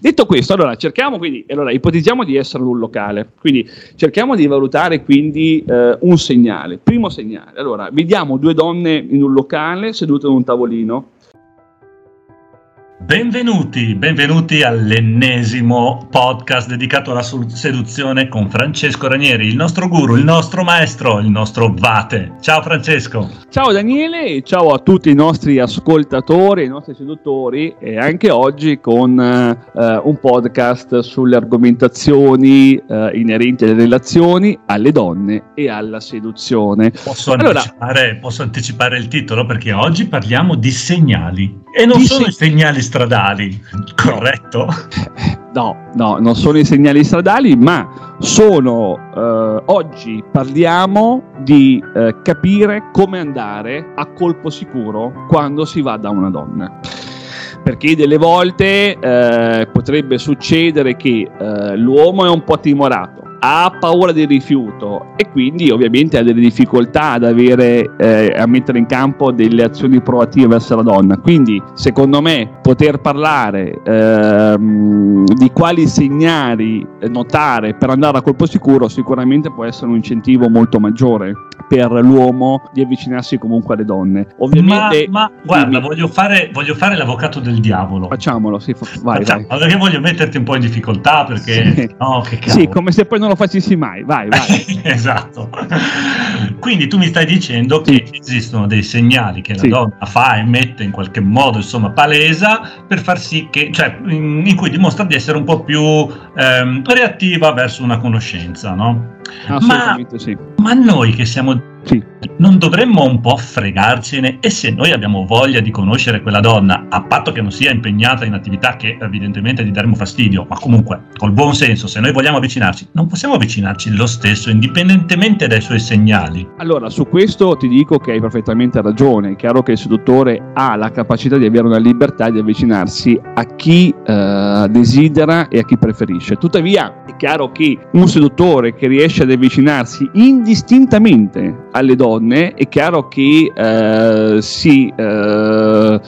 Detto questo, allora cerchiamo quindi, allora ipotizziamo di essere un locale, quindi cerchiamo di valutare quindi eh, un segnale. Primo segnale, allora vediamo due donne in un locale sedute ad un tavolino Benvenuti, benvenuti all'ennesimo podcast dedicato alla seduzione con Francesco Ranieri, il nostro guru, il nostro maestro, il nostro vate. Ciao Francesco. Ciao Daniele e ciao a tutti i nostri ascoltatori, i nostri seduttori e anche oggi con uh, un podcast sulle argomentazioni uh, inerenti alle relazioni, alle donne e alla seduzione. Posso, allora, anticipare, posso anticipare il titolo perché oggi parliamo di segnali e non sono segnali stradali, corretto? No, no, non sono i segnali stradali, ma sono eh, oggi parliamo di eh, capire come andare a colpo sicuro quando si va da una donna perché delle volte eh, potrebbe succedere che eh, l'uomo è un po' timorato, ha paura del rifiuto e quindi ovviamente ha delle difficoltà ad avere, eh, a mettere in campo delle azioni proattive verso la donna. Quindi secondo me poter parlare ehm, di quali segnali notare per andare a colpo sicuro sicuramente può essere un incentivo molto maggiore per l'uomo di avvicinarsi comunque alle donne. Ovviamente, ma, ma guarda, voglio fare, voglio fare, l'avvocato del diavolo. Facciamolo, sì, vai, Facciamo, vai. Perché voglio metterti un po' in difficoltà, perché sì. no, che cavolo. Sì, come se poi non lo facessi mai, vai, vai. esatto. Quindi tu mi stai dicendo sì. che esistono dei segnali che la sì. donna fa e mette in qualche modo, insomma, palesa per far sì che, cioè, in, in cui dimostra di essere un po' più ehm, reattiva verso una conoscenza, no? Assolutamente ma, sì. Ma noi che siamo Shalom. Sì. Non dovremmo un po' fregarcene e se noi abbiamo voglia di conoscere quella donna, a patto che non sia impegnata in attività che evidentemente gli daremo fastidio, ma comunque col buon senso, se noi vogliamo avvicinarci, non possiamo avvicinarci lo stesso, indipendentemente dai suoi segnali. Allora, su questo ti dico che hai perfettamente ragione. È chiaro che il seduttore ha la capacità di avere una libertà di avvicinarsi a chi eh, desidera e a chi preferisce. Tuttavia, è chiaro che un seduttore che riesce ad avvicinarsi indistintamente alle donne, è chiaro che eh, si, eh,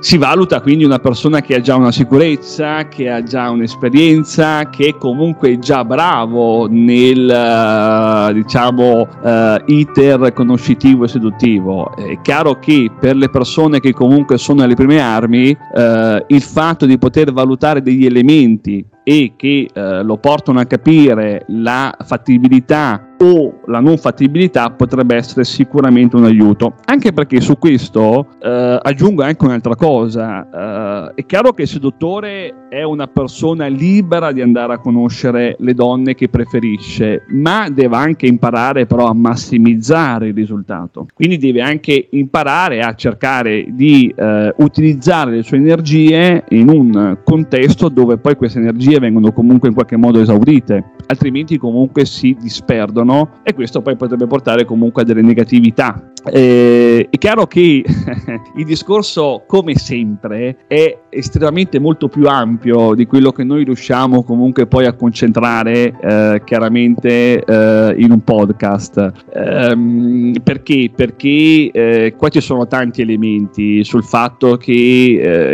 si valuta quindi una persona che ha già una sicurezza, che ha già un'esperienza, che è comunque già bravo nel eh, diciamo uh, iter conoscitivo e seduttivo. È chiaro che per le persone che comunque sono alle prime armi, uh, il fatto di poter valutare degli elementi e che uh, lo portano a capire la fattibilità o la non fattibilità potrebbe essere sicuramente un aiuto. Anche perché su questo eh, aggiungo anche un'altra cosa. Eh, è chiaro che il seduttore è una persona libera di andare a conoscere le donne che preferisce, ma deve anche imparare però a massimizzare il risultato. Quindi deve anche imparare a cercare di eh, utilizzare le sue energie in un contesto dove poi queste energie vengono comunque in qualche modo esaurite, altrimenti comunque si disperdono sono e questo poi potrebbe portare comunque a delle negatività. Eh, è chiaro che il discorso, come sempre, è estremamente molto più ampio di quello che noi riusciamo comunque poi a concentrare eh, chiaramente eh, in un podcast. Ehm, perché? Perché eh, qua ci sono tanti elementi sul fatto che,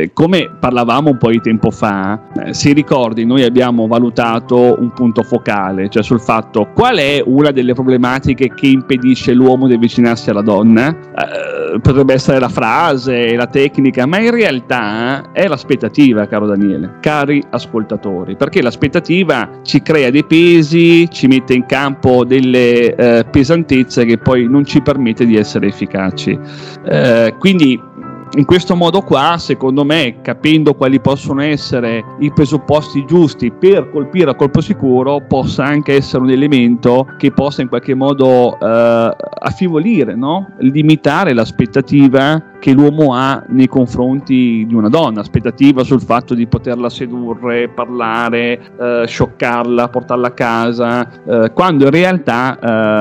eh, come parlavamo un po' di tempo fa, eh, se ricordi, noi abbiamo valutato un punto focale, cioè sul fatto qual è una delle problematiche che impedisce l'uomo di avvicinarsi alla donna. Eh, potrebbe essere la frase, la tecnica, ma in realtà è l'aspettativa, caro Daniele, cari ascoltatori, perché l'aspettativa ci crea dei pesi, ci mette in campo delle eh, pesantezze che poi non ci permette di essere efficaci. Eh, quindi in questo modo qua, secondo me, capendo quali possono essere i presupposti giusti per colpire a colpo sicuro, possa anche essere un elemento che possa in qualche modo eh, affievolire, no? limitare l'aspettativa che l'uomo ha nei confronti di una donna, aspettativa sul fatto di poterla sedurre, parlare, eh, scioccarla, portarla a casa, eh, quando in realtà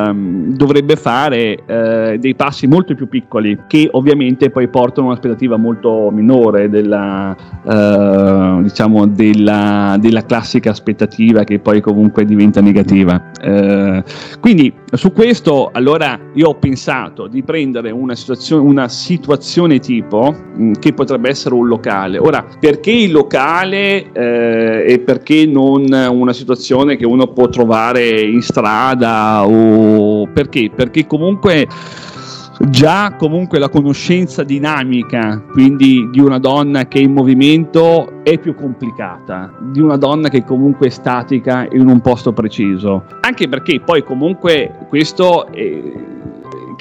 ehm, dovrebbe fare eh, dei passi molto più piccoli che ovviamente poi portano un'aspettativa molto minore della, eh, diciamo della, della, classica aspettativa che poi comunque diventa negativa. Eh, quindi su questo allora io ho pensato di prendere una situazione, una situazione situazione tipo mh, mm, che potrebbe essere un locale. Ora, perché il locale eh, e perché non una situazione che uno può trovare in strada o perché? Perché comunque già comunque la conoscenza dinamica, quindi di una donna che è in movimento, è più complicata di una donna che comunque è statica in un posto preciso. Anche perché poi comunque questo... È,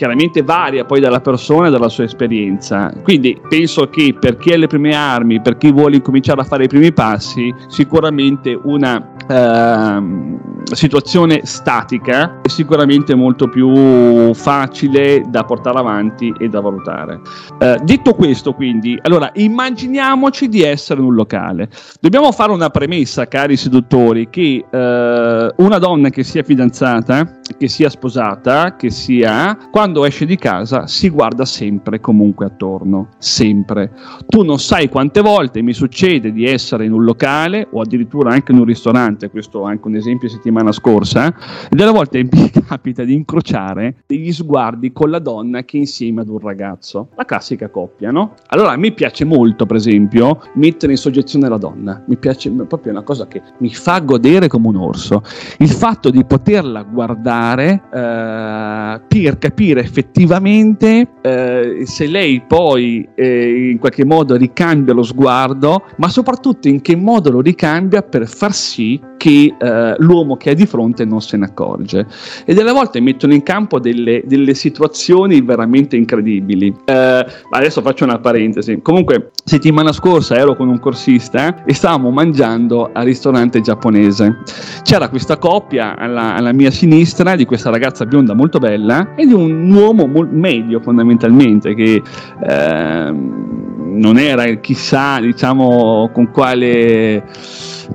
chiaramente varia poi dalla persona e dalla sua esperienza. Quindi penso che per chi ha le prime armi, per chi vuole cominciare a fare i primi passi, sicuramente una uh, situazione statica è sicuramente molto più facile da portare avanti e da valutare. Uh, detto questo, quindi, allora immaginiamoci di essere in un locale. Dobbiamo fare una premessa, cari seduttori, che uh, una donna che sia fidanzata, che sia sposata, che sia quando esce di casa si guarda sempre comunque attorno, sempre. Tu non sai quante volte mi succede di essere in un locale o addirittura anche in un ristorante, questo è anche un esempio settimana scorsa, e delle volte mi capita di incrociare degli sguardi con la donna che è insieme ad un ragazzo, la classica coppia, no? Allora me piace molto, per esempio, mettere in soggezione la donna, mi piace proprio una cosa che mi fa godere come un orso, il fatto di poterla guardare eh, per capire effettivamente eh, se lei poi eh, in qualche modo ricambia lo sguardo, ma soprattutto in che modo lo ricambia per far sì che eh, l'uomo che è di fronte non se ne accorge. E delle volte mettono in campo delle, delle situazioni veramente incredibili. Eh, adesso faccio una parentesi. Comunque, settimana scorsa ero con un corsista e stavamo mangiando al ristorante giapponese. C'era questa coppia alla, alla mia sinistra di questa ragazza bionda molto bella e di un uomo medio fondamentalmente che eh, non era chissà diciamo con quale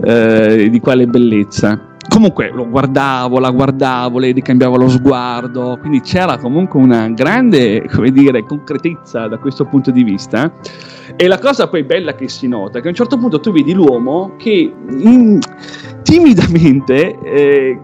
eh, di quale bellezza comunque lo guardavo, la guardavo, lei ricambiava lo sguardo, quindi c'era comunque una grande, come dire, concretezza da questo punto di vista. E la cosa poi bella che si nota è che a un certo punto tu vedi l'uomo che in, timidamente eh,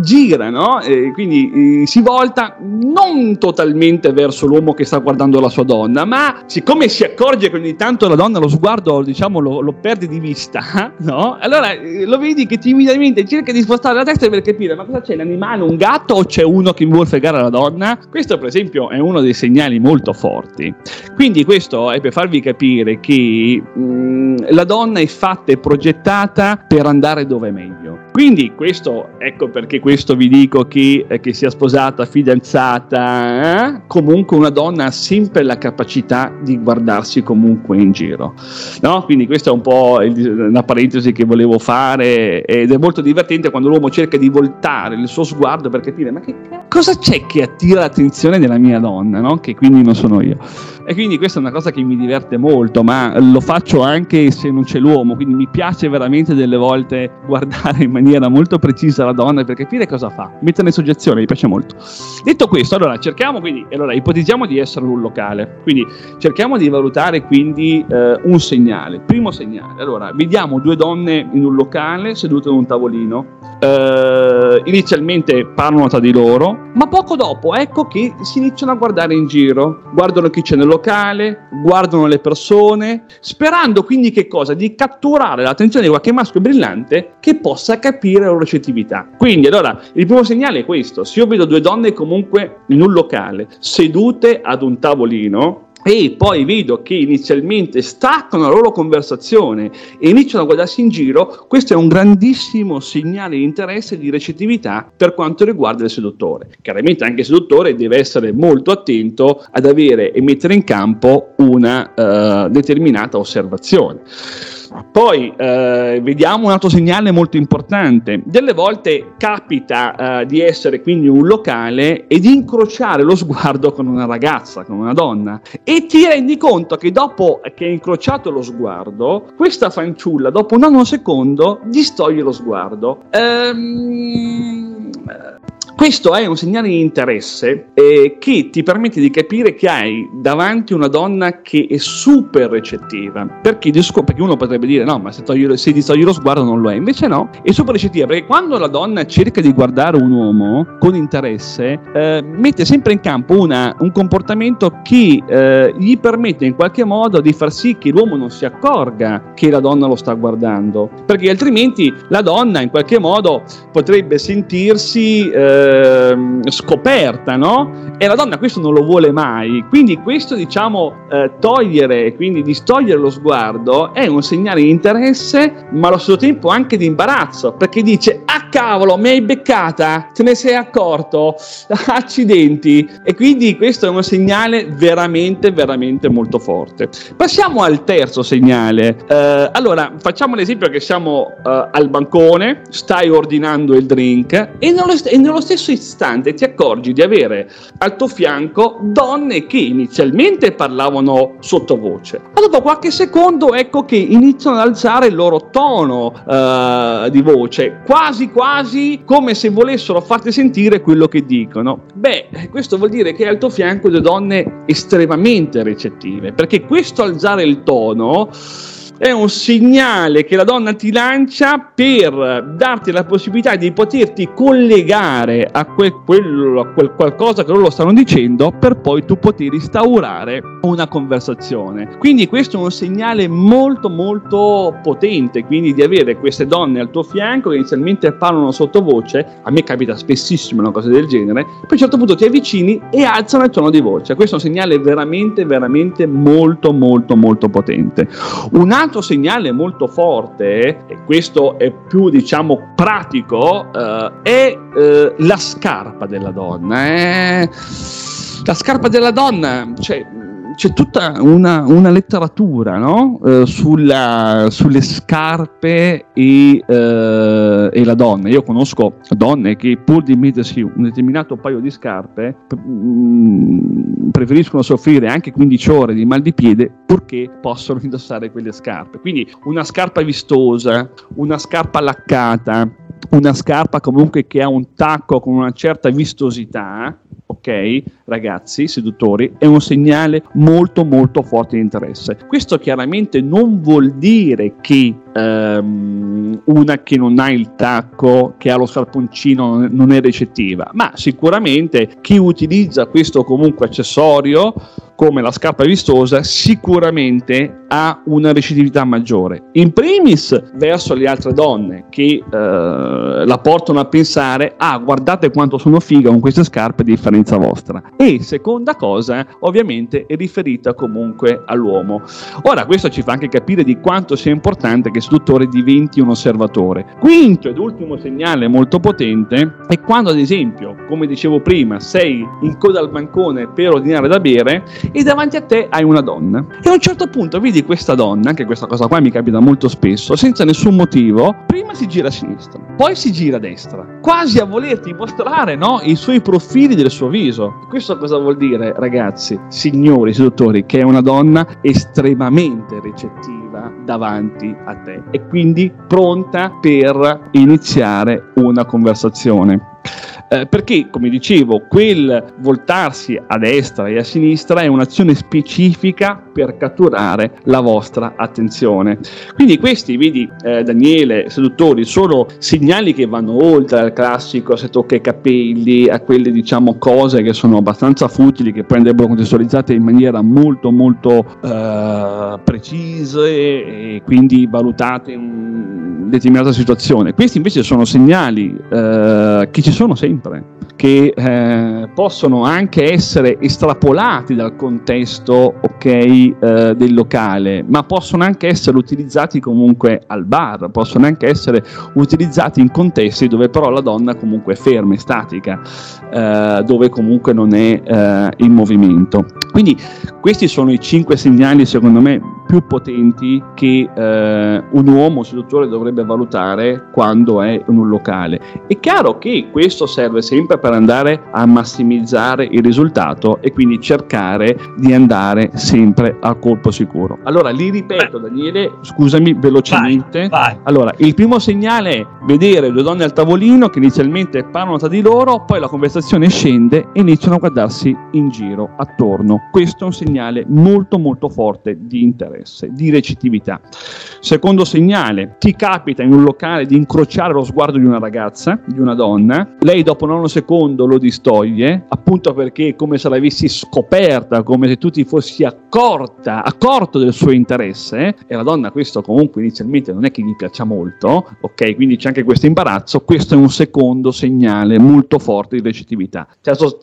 gira, no? E quindi eh, si volta non totalmente verso l'uomo che sta guardando la sua donna, ma siccome si accorge che ogni tanto la donna lo sguardo, diciamo, lo, lo perde di vista, no? Allora eh, lo vedi che timidamente cerca di spostare la testa per capire ma cosa c'è, l'animale, un gatto o c'è uno che vuole fregare la donna? Questo per esempio è uno dei segnali molto forti. Quindi questo è per farvi capire che mh, mm, la donna è fatta e progettata per andare dove è meglio. Quindi questo, ecco perché questo vi dico che, eh, che sia sposata, fidanzata, eh? comunque una donna ha sempre la capacità di guardarsi comunque in giro. No? Quindi questa è un po' il, una parentesi che volevo fare ed è molto divertente quando l'uomo cerca di voltare il suo sguardo per capire ma che cosa c'è che attira l'attenzione della mia donna, no? che quindi non sono io. E quindi questa è una cosa che mi diverte molto, ma lo faccio anche se non c'è l'uomo, quindi mi piace veramente delle volte guardare in maniera molto precisa la donna per capire cosa fa, metterla in soggezione, mi piace molto. Detto questo, allora cerchiamo quindi, allora ipotizziamo di essere un locale, quindi cerchiamo di valutare quindi eh, un segnale. Primo segnale, allora vediamo due donne in un locale sedute ad un tavolino, eh, inizialmente parlano tra di loro, ma poco dopo ecco che si iniziano a guardare in giro, guardano chi c'è nel locale, guardano le persone, sperando quindi che cosa? Di catturare l'attenzione di qualche maschio brillante che possa capire la loro recettività. Quindi allora il primo segnale è questo, se io vedo due donne comunque in un locale sedute ad un tavolino, e poi vedo che inizialmente staccano la loro conversazione e iniziano a guardarsi in giro, questo è un grandissimo segnale di interesse e di recettività per quanto riguarda il seduttore. Chiaramente anche il seduttore deve essere molto attento ad avere e mettere in campo una uh, determinata osservazione. Poi eh, vediamo un altro segnale molto importante. Delle volte capita eh, di essere quindi un locale e di incrociare lo sguardo con una ragazza, con una donna e ti rendi conto che dopo che hai incrociato lo sguardo, questa fanciulla dopo un anno secondo distoglie lo sguardo. Ehm Questo è un segnale di interesse eh, che ti permette di capire che hai davanti una donna che è super recettiva. Perché, perché uno potrebbe dire no, ma se, togli, se ti togli lo sguardo non lo è. Invece no, è super recettiva perché quando la donna cerca di guardare un uomo con interesse, eh, mette sempre in campo una, un comportamento che eh, gli permette in qualche modo di far sì che l'uomo non si accorga che la donna lo sta guardando. Perché altrimenti la donna in qualche modo potrebbe sentirsi eh, Ehm, scoperta, no? E la donna questo non lo vuole mai. Quindi questo, diciamo, eh, togliere, quindi distogliere lo sguardo è un segnale di interesse, ma allo stesso tempo anche di imbarazzo, perché dice, ah cavolo, mi hai beccata, te ne sei accorto, accidenti. E quindi questo è un segnale veramente, veramente molto forte. Passiamo al terzo segnale. Eh, allora, facciamo l'esempio che siamo eh, al bancone, stai ordinando il drink e nello, e nello stesso istante ti accorgi di avere al tuo fianco donne che inizialmente parlavano sottovoce, ma dopo qualche secondo ecco che iniziano ad alzare il loro tono uh, di voce, quasi quasi come se volessero farti sentire quello che dicono. Beh, questo vuol dire che hai al tuo fianco delle donne estremamente recettive, perché questo alzare il tono è un segnale che la donna ti lancia per darti la possibilità di poterti collegare a quel, quello, a quel qualcosa che loro stanno dicendo per poi tu poter instaurare una conversazione. Quindi questo è un segnale molto molto potente, quindi di avere queste donne al tuo fianco che inizialmente parlano sottovoce, a me capita spessissimo una cosa del genere, poi a un certo punto ti avvicini e alzano il tono di voce. Questo è un segnale veramente veramente molto molto molto potente. Un altro altro segnale molto forte, e questo è più diciamo pratico, eh, è eh, la scarpa della donna. Eh? La scarpa della donna, cioè, c'è tutta una, una letteratura no? eh, sulla, sulle scarpe e, eh, e, la donna. Io conosco donne che pur di mettersi un determinato paio di scarpe mm, preferiscono soffrire anche 15 ore di mal di piede purché possono indossare quelle scarpe. Quindi una scarpa vistosa, una scarpa laccata, una scarpa comunque che ha un tacco con una certa vistosità, ok, ragazzi seduttori, è un segnale molto molto forte di interesse. Questo chiaramente non vuol dire che um, una che non ha il tacco, che ha lo scarponcino non è recettiva, ma sicuramente chi utilizza questo comunque accessorio come la scarpa vistosa sicuramente ha una recettività maggiore. In primis verso le altre donne che eh, la portano a pensare ah guardate quanto sono figa con queste scarpe a differenza vostra. E seconda cosa ovviamente è riferita comunque all'uomo. Ora questo ci fa anche capire di quanto sia importante che il seduttore diventi un osservatore. Quinto ed ultimo segnale molto potente è quando ad esempio come dicevo prima sei in coda al bancone per ordinare da bere e davanti a te hai una donna. E a un certo punto vedi questa donna, anche questa cosa qua mi capita molto spesso, senza nessun motivo, prima si gira a sinistra, poi si gira a destra, quasi a volerti mostrare no, i suoi profili del suo viso. Questo cosa vuol dire, ragazzi, signori seduttori, che è una donna estremamente recettiva davanti a te e quindi pronta per iniziare una conversazione. Eh, perché, come dicevo, quel voltarsi a destra e a sinistra è un'azione specifica per catturare la vostra attenzione. Quindi questi, vedi eh, Daniele, seduttori, sono segnali che vanno oltre al classico se tocca i capelli, a quelle diciamo cose che sono abbastanza futili, che poi andrebbero contestualizzate in maniera molto molto eh, precise e quindi valutate in determinata situazione. Questi invece sono segnali eh, che ci sono sempre sempre, che eh, possono anche essere estrapolati dal contesto okay, eh, del locale, ma possono anche essere utilizzati comunque al bar, possono anche essere utilizzati in contesti dove però la donna comunque è ferma, è statica, eh, dove comunque non è eh, in movimento. Quindi questi sono i cinque segnali secondo me più potenti che eh, un uomo seduttore dovrebbe valutare quando è in un locale. È chiaro che questo serve sempre per andare a massimizzare il risultato e quindi cercare di andare sempre a colpo sicuro. Allora, li ripeto, Daniele, scusami velocemente. Vai, vai. Allora, il primo segnale è vedere due donne al tavolino che inizialmente parlano tra di loro, poi la conversazione scende e iniziano a guardarsi in giro, attorno. Questo è un segnale molto molto forte di interesse, di recettività. Secondo segnale, ti capita in un locale di incrociare lo sguardo di una ragazza, di una donna, lei dopo un secondo lo distoglie, appunto perché è come se l'avessi scoperta, come se tu ti fossi accorta, accorto del suo interesse, e la donna questo comunque inizialmente non è che gli piaccia molto, ok? Quindi c'è anche questo imbarazzo, questo è un secondo segnale molto forte di recettività.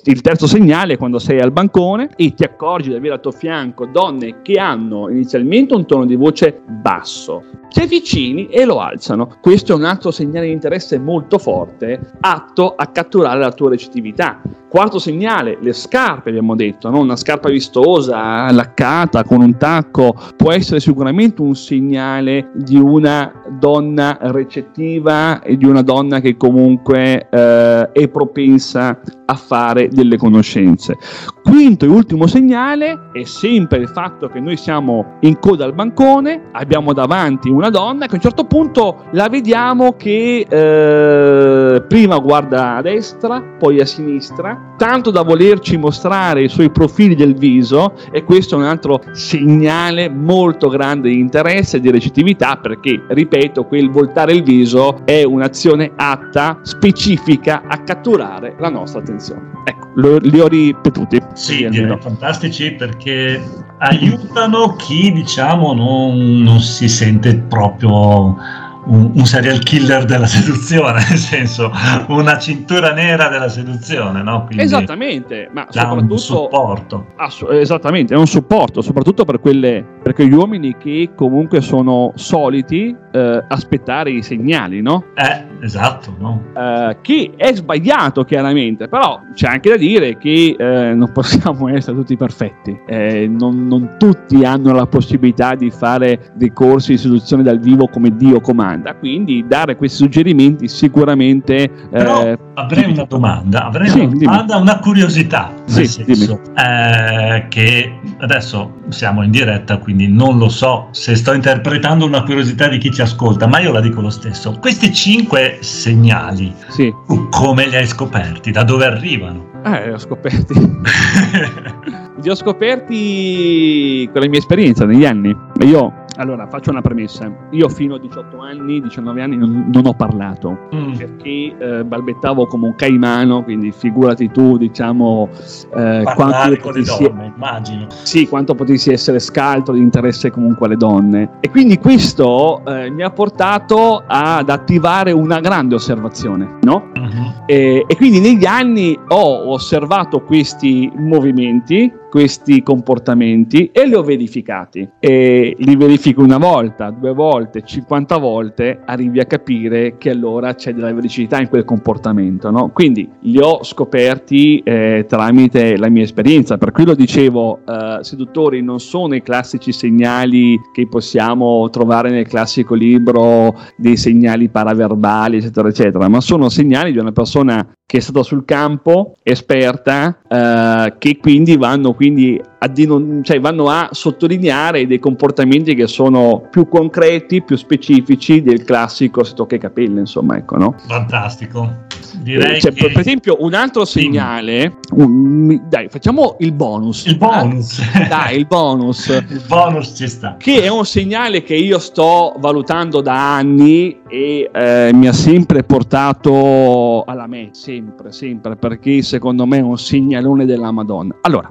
Il terzo segnale è quando sei al bancone e ti accorgi di avere al tuo fianco donne che hanno inizialmente un tono di voce basso, ti avvicini e lo alzano. Questo è un altro segnale di interesse molto forte, atto a catturare la tua recettività. Quarto segnale, le scarpe, abbiamo detto, no? una scarpa vistosa, laccata, con un tacco, può essere sicuramente un segnale di una donna recettiva e di una donna che comunque eh, è propensa a fare delle conoscenze. Quinto e ultimo segnale è sempre il fatto che noi siamo in coda al bancone, abbiamo davanti una donna che a un certo punto la vediamo che eh, prima guarda a destra, poi a sinistra, tanto da volerci mostrare i suoi profili del viso e questo è un altro segnale molto grande di interesse e di recettività perché, ripeto, quel voltare il viso è un'azione atta, specifica a catturare la nostra attenzione. Ecco, lo, li ho ripetuti. Sì, direi fantastici perché aiutano chi diciamo non, non si sente proprio un, un, serial killer della seduzione, nel senso una cintura nera della seduzione, no? Quindi esattamente, ma soprattutto un supporto. Ass- esattamente, è un supporto, soprattutto per, quelle, per quegli uomini che comunque sono soliti eh, aspettare i segnali, no? Eh, esatto, no? Eh, che è sbagliato chiaramente, però c'è anche da dire che eh, non possiamo essere tutti perfetti, eh, non, non tutti hanno la possibilità di fare dei corsi di seduzione dal vivo come Dio comanda domanda, quindi dare questi suggerimenti sicuramente... Però eh, avrei una domanda, avrei sì, una domanda, una curiosità, sì, senso, eh, che adesso siamo in diretta, quindi non lo so se sto interpretando una curiosità di chi ci ascolta, ma io la dico lo stesso. Questi cinque segnali, sì. come li hai scoperti? Da dove arrivano? Eh, li ho scoperti. li ho scoperti con la mia esperienza negli anni. Io allora, faccio una premessa. Io fino a 18 anni, 19 anni non, non ho parlato mm. perché eh, balbettavo come un caimano, quindi figurati tu, diciamo, eh, quanto potessi, donne, immagino. Sì, quanto potessi essere scaltro di interesse comunque alle donne. E quindi questo eh, mi ha portato ad attivare una grande osservazione, no? Mm-hmm. E, e quindi negli anni ho osservato questi movimenti questi comportamenti e li ho verificati. E li verifico una volta, due volte, 50 volte, arrivi a capire che allora c'è della vericità in quel comportamento. No? Quindi li ho scoperti eh, tramite la mia esperienza, per cui lo dicevo, eh, seduttori non sono i classici segnali che possiamo trovare nel classico libro dei segnali paraverbali, eccetera, eccetera, ma sono segnali di una persona che è stata sul campo, esperta, eh, che quindi vanno quindi a, denon- cioè vanno a sottolineare dei comportamenti che sono più concreti, più specifici del classico se tocca i capelli, insomma, ecco, no? Fantastico. Direi eh, cioè, che... Per esempio, un altro segnale, un, dai, facciamo il bonus. Il bonus. Eh? Dai, il bonus. il bonus ci sta. Che è un segnale che io sto valutando da anni e eh, mi ha sempre portato alla me, sempre, sempre, perché secondo me è un segnalone della Madonna. Allora,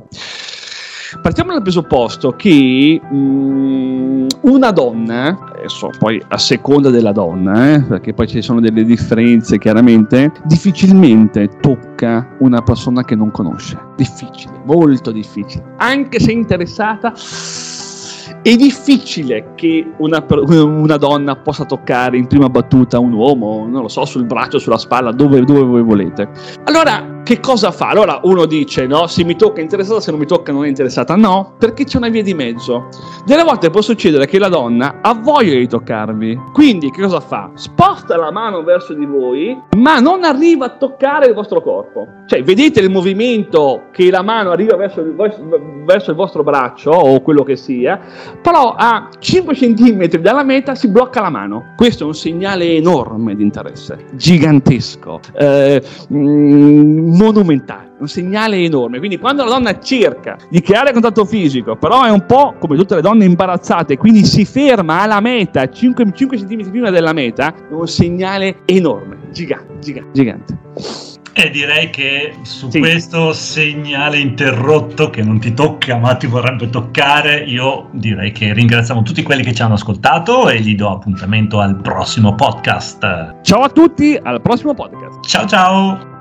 Partiamo dal presupposto che mh, mm, una donna, adesso poi a seconda della donna, eh, perché poi ci sono delle differenze chiaramente, difficilmente tocca una persona che non conosce. Difficile, molto difficile. Anche se interessata è difficile che una, una, donna possa toccare in prima battuta un uomo, non lo so, sul braccio, sulla spalla, dove, dove voi volete. Allora, che cosa fa? Allora uno dice, no, se mi tocca è interessata, se non mi tocca non è interessata. No, perché c'è una via di mezzo. Delle volte può succedere che la donna ha voglia di toccarvi. Quindi che cosa fa? Sposta la mano verso di voi, ma non arriva a toccare il vostro corpo. Cioè, vedete il movimento che la mano arriva verso il, verso il vostro braccio o quello che sia, però a 5 cm dalla meta si blocca la mano. Questo è un segnale enorme di interesse, gigantesco. Eh, mm, monumentale, un segnale enorme. Quindi quando la donna cerca di creare contatto fisico, però è un po' come tutte le donne imbarazzate, quindi si ferma alla meta, 5, 5 cm prima della meta, è un segnale enorme, gigante, gigante, gigante. E direi che su sì. questo segnale interrotto che non ti tocca ma ti vorrebbe toccare, io direi che ringraziamo tutti quelli che ci hanno ascoltato e gli do appuntamento al prossimo podcast. Ciao a tutti, al prossimo podcast. Ciao ciao.